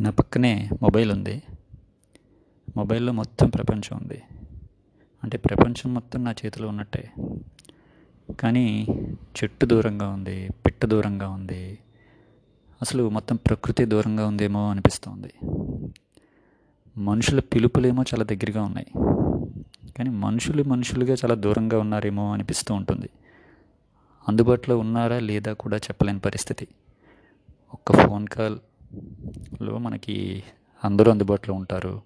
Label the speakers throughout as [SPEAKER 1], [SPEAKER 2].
[SPEAKER 1] నా పక్కనే మొబైల్ ఉంది. మొబైల్లో మొత్తం ప్రపంచం ఉంది. అంటే ప్రపంచం మొత్తం నా చేతిలో ఉన్నట్టే. కానీ చెట్టు దూరంగా ఉంది పిట్ట దూరంగా ఉంది. అసలు మొత్తం ప్రకృతి దూరంగా ఉందేమో అనిపిస్తుంది. మనుషుల పిలుపులేమో చాలా దగ్గరగా ఉన్నాయి. కానీ మనుషులు మనుషులుగా చాలా దూరంగా ఉన్నారేమో అనిపిస్తూ ఉంటుంది. అందుబాటులో ఉన్నారా లేదా కూడా చెప్పలేని పరిస్థితి. ఒక్క ఫోన్ కాల్ లో మనకి అందరూ అందుబాటులో ఉంటారు.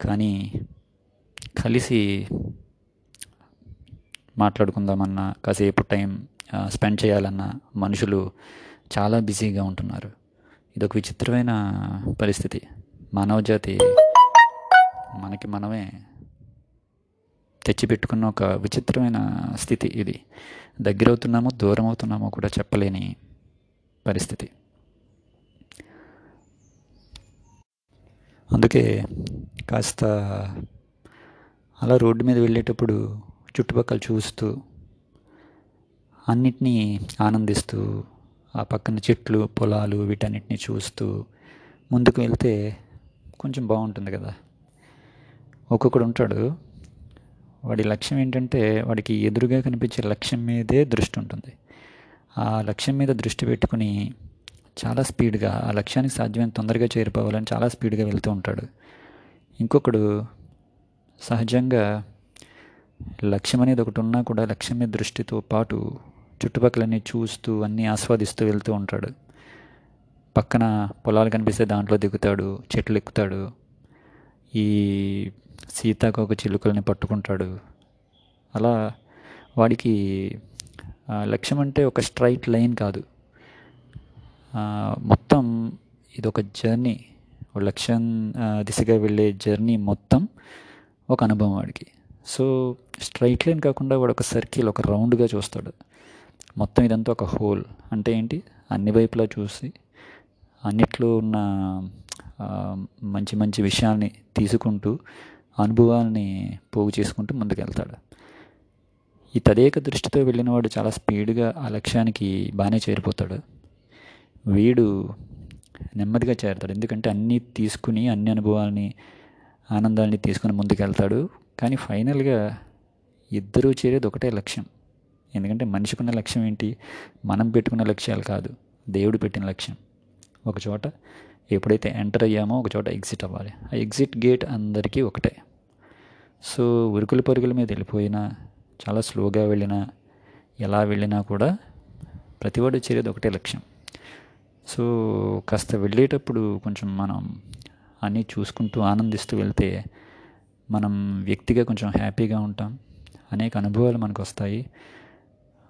[SPEAKER 1] కానీ కలిసి మాట్లాడుకుందామన్నా కాసేపు టైం స్పెండ్ చేయాలన్నా మనుషులు చాలా బిజీగా ఉంటున్నారు. ఇదొక విచిత్రమైన పరిస్థితి. మానవజాతి మనకి మనమే తెచ్చిపెట్టుకున్న ఒక విచిత్రమైన స్థితి ఇది. దగ్గరవుతున్నామో దూరం అవుతున్నామో కూడా చెప్పలేని పరిస్థితి. అందుకే కాస్త అలా రోడ్డు మీద వెళ్ళేటప్పుడు చుట్టుపక్కల చూస్తూ అన్నిటినీ ఆనందిస్తూ ఆ పక్కన చెట్లు పొలాలు వీటన్నిటిని చూస్తూ ముందుకు వెళ్తే కొంచెం బాగుంటుంది కదా. ఒక్కొక్కడు ఉంటాడు. వాడి లక్ష్యం ఏంటంటే వాడికి ఎదురుగా కనిపించే లక్ష్యం మీదే దృష్టి ఉంటుంది. ఆ లక్ష్యం మీద దృష్టి పెట్టుకుని చాలా స్పీడ్గా ఆ లక్ష్యానికి సాధ్యమైన తొందరగా చేరిపోవాలని చాలా స్పీడ్గా వెళ్తూ ఉంటాడు. ఇంకొకడు సహజంగా లక్ష్యం అనేది ఒకటి ఉన్నా కూడా లక్ష్యం మీద దృష్టితో పాటు చుట్టుపక్కలన్నీ చూస్తూ అన్నీ ఆస్వాదిస్తూ వెళ్తూ ఉంటాడు. పక్కన పొలాలు కనిపిస్తే దాంట్లో దిగుతాడు చెట్లు ఎక్కుతాడు. ఈ సీతాకోక చిలుకల్ని పట్టుకుంటాడు. అలా వాడికి లక్ష్యం అంటే ఒక స్ట్రైట్ లైన్ కాదు. మొత్తం ఇదొక జర్నీ లక్ష్యం దిశగా వెళ్ళే జర్నీ మొత్తం ఒక అనుభవం వాడికి. సో స్ట్రైట్ లైన్ కాకుండా వాడు ఒక సర్కిల్ ఒక రౌండ్గా చూస్తాడు. మొత్తం ఇదంతా ఒక హోల్. అంటే ఏంటి? అన్ని వైపులా చూసి అన్నిట్లో ఉన్న మంచి మంచి విషయాల్ని తీసుకుంటూ అనుభవాల్ని పోగు చేసుకుంటూ ముందుకెళ్తాడు. ఈ తదేక దృష్టితో వెళ్ళిన వాడు చాలా స్పీడ్గా ఆ లక్ష్యానికి బాగానే చేరిపోతాడు. వీడు నెమ్మదిగా చేరుతాడు. ఎందుకంటే అన్నీ తీసుకుని అన్ని అనుభవాల్ని ఆనందాన్ని తీసుకుని ముందుకెళ్తాడు. కానీ ఫైనల్గా ఇద్దరూ చేరేది ఒకటే లక్ష్యం. ఎందుకంటే మనిషికున్న లక్ష్యం ఏంటి? మనం పెట్టుకున్న లక్ష్యాలు కాదు. దేవుడు పెట్టిన లక్ష్యం. ఒక చోట ఎప్పుడైతే ఎంటర్ అయ్యామో ఒక చోట ఎగ్జిట్ అవ్వాలి. ఆ ఎగ్జిట్ గేట్ అందరికీ ఒకటే. సో ఉరుకుల పరుగుల మీద వెళ్ళిపోయినా చాలా స్లోగా వెళ్ళినా ఎలా వెళ్ళినా కూడా ప్రతివాడు చేరేది ఒకటే లక్ష్యం. సో కాస్త వెళ్ళేటప్పుడు కొంచెం మనం అన్నీ చూసుకుంటూ ఆనందిస్తూ వెళ్తే మనం వ్యక్తిగా కొంచెం హ్యాపీగా ఉంటాం. అనేక అనుభవాలు మనకు వస్తాయి.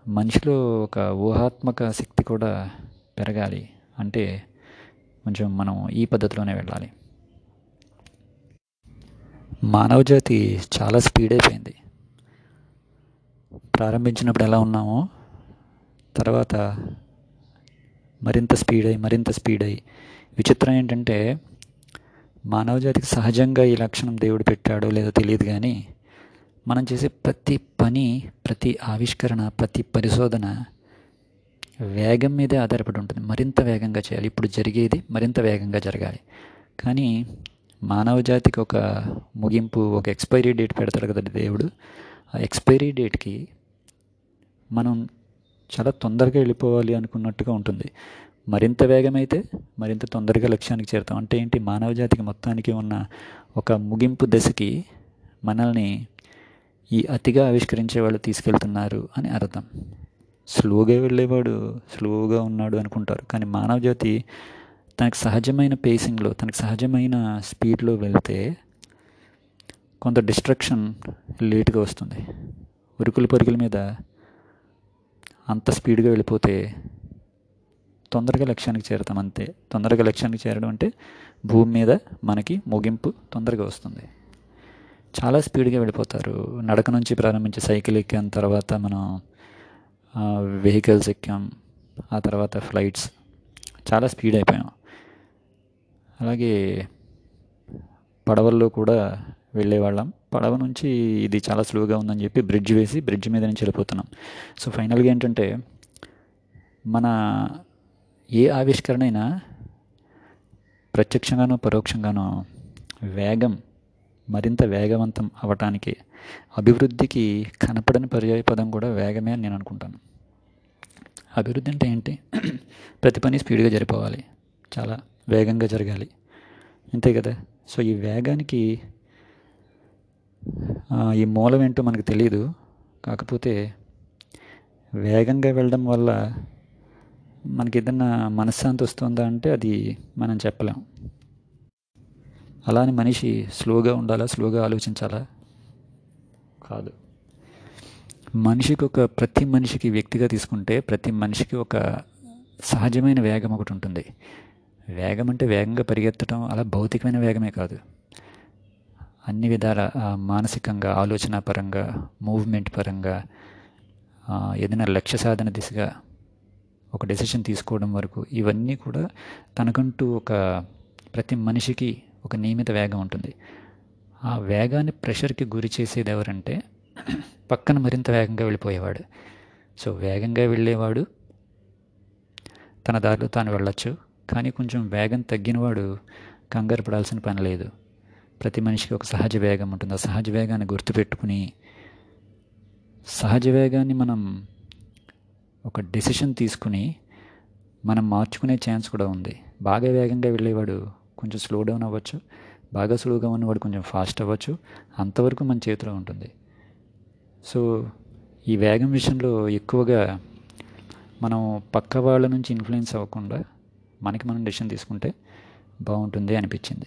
[SPEAKER 1] మనిషిలో ఒక ఊహాత్మక శక్తి కూడా పెరగాలి. అంటే కొంచెం మనం ఈ పద్ధతిలోనే వెళ్ళాలి. మానవజాతి చాలా స్పీడ్ అయిపోయింది. ప్రారంభించినప్పుడు ఎలా ఉన్నామో తర్వాత మరింత స్పీడ్ అయ్యి మరింత స్పీడ్. అయ్యి విచిత్రం ఏంటంటే మానవజాతికి సహజంగా ఈ లక్షణం దేవుడు పెట్టాడో లేదో తెలియదు కానీ మనం చేసే ప్రతి పని ప్రతి ఆవిష్కరణ ప్రతి పరిశోధన వేగం మీదే ఆధారపడి ఉంటుంది. మరింత వేగంగా చేయాలి. ఇప్పుడు జరిగేది మరింత వేగంగా జరగాలి. కానీ మానవ జాతికి ఒక ముగింపు ఒక ఎక్స్పైరీ డేట్ పెడతాడు కదా దేవుడు. ఆ ఎక్స్పైరీ డేట్కి మనం చాలా తొందరగా వెళ్ళిపోవాలి అనుకున్నట్టుగా ఉంటుంది. మరింత వేగమైతే మరింత తొందరగా లక్ష్యానికి చేరుతాం. అంటే ఏంటి? మానవ జాతికి మొత్తానికి ఉన్న ఒక ముగింపు దశకి మనల్ని ఈ అతిగా ఆవిష్కరించే వాళ్ళు తీసుకెళ్తున్నారు అని అర్థం. స్లోగా వెళ్ళేవాడు స్లోగా ఉన్నాడు అనుకుంటారు. కానీ మానవ జాతి తనకు సహజమైన పేసింగ్లో తనకు సహజమైన స్పీడ్లో వెళ్తే కొంత డిస్ట్రక్షన్ లేటుగా వస్తుంది. ఉరుకుల పరుగుల మీద అంత స్పీడ్గా వెళ్ళిపోతే తొందరగా లక్ష్యానికి చేరుతాం అంతే. తొందరగా లక్ష్యానికి చేరడం అంటే భూమి మీద మనకి ముగింపు తొందరగా వస్తుంది. చాలా స్పీడ్గా వెళ్ళిపోతారు. నడక నుంచి ప్రారంభించి సైకిల్ ఎక్కాం తర్వాత మనం వెహికల్స్ ఎక్కాం ఆ తర్వాత ఫ్లైట్స్ చాలా స్పీడ్ అయిపోయాం. అలాగే పడవల్లో కూడా వెళ్ళేవాళ్ళం. పడవ నుంచి ఇది చాలా స్లోగా ఉందని చెప్పి బ్రిడ్జ్ వేసి బ్రిడ్జ్ మీద నుంచి వెళ్ళిపోతున్నాం. సో ఫైనల్గా ఏంటంటే మన ఏ ఆవిష్కరణ అయినా ప్రత్యక్షంగానో పరోక్షంగానో వేగం మరింత వేగవంతం అవ్వటానికి అభివృద్ధికి కనపడని పర్యాయ పదం కూడా వేగమే అని నేను అనుకుంటాను. అభివృద్ధి అంటే ఏంటి? ప్రతి పని స్పీడ్గా జరిపోవాలి. చాలా వేగంగా జరగాలి. అంతే కదా? సో ఈ వేగానికి ఈ మూలం ఏంటో మనకు తెలియదు కాకపోతే వేగంగా వెళ్ళడం వల్ల మనకి ఏదన్నా మనశ్శాంతి వస్తుందా అంటే అది మనం చెప్పలేం. అలానే మనిషి స్లోగా ఉండాలా స్లోగా ఆలోచించాలా? కాదు. మనిషికి ఒక ప్రతి మనిషికి వ్యక్తిగా తీసుకుంటే ప్రతి మనిషికి ఒక సహజమైన వేగం ఒకటి ఉంటుంది. వేగం అంటే వేగంగా పరిగెత్తడం అలా భౌతికమైన వేగమే కాదు. అన్ని విధాల మానసికంగా ఆలోచన పరంగా మూవ్మెంట్ పరంగా ఏదైనా లక్ష్య సాధన దిశగా ఒక డెసిషన్ తీసుకోవడం వరకు ఇవన్నీ కూడా తనకంటూ ఒక ప్రతి మనిషికి ఒక నియమిత వేగం ఉంటుంది. ఆ వేగాన్ని ప్రెషర్కి గురి చేసేది ఎవరంటే పక్కన మరింత వేగంగా వెళ్ళిపోయేవాడు. సో వేగంగా వెళ్ళేవాడు తన దారిలో తాను వెళ్ళొచ్చు కానీ కొంచెం వేగం తగ్గినవాడు కంగారు పడాల్సిన పని లేదు. ప్రతి మనిషికి ఒక సహజ వేగం ఉంటుంది. ఆ సహజ వేగాన్ని గుర్తుపెట్టుకుని సహజ వేగాన్ని మనం ఒక డెసిషన్ తీసుకుని మనం మార్చుకునే ఛాన్స్ కూడా ఉంది. బాగా వేగంగా వెళ్ళేవాడు కొంచెం స్లో డౌన్ అవ్వచ్చు. బాగా స్లోగా ఉన్నవాడు కొంచెం ఫాస్ట్ అవ్వచ్చు. అంతవరకు మన చేతిలో ఉంటుంది. సో ఈ వేగం విషయంలో ఎక్కువగా మనం పక్క వాళ్ళ నుంచి ఇన్ఫ్లుయెన్స్ అవ్వకుండా మనకి మనం డెసిషన్ తీసుకుంటే బాగుంటుంది అనిపించింది.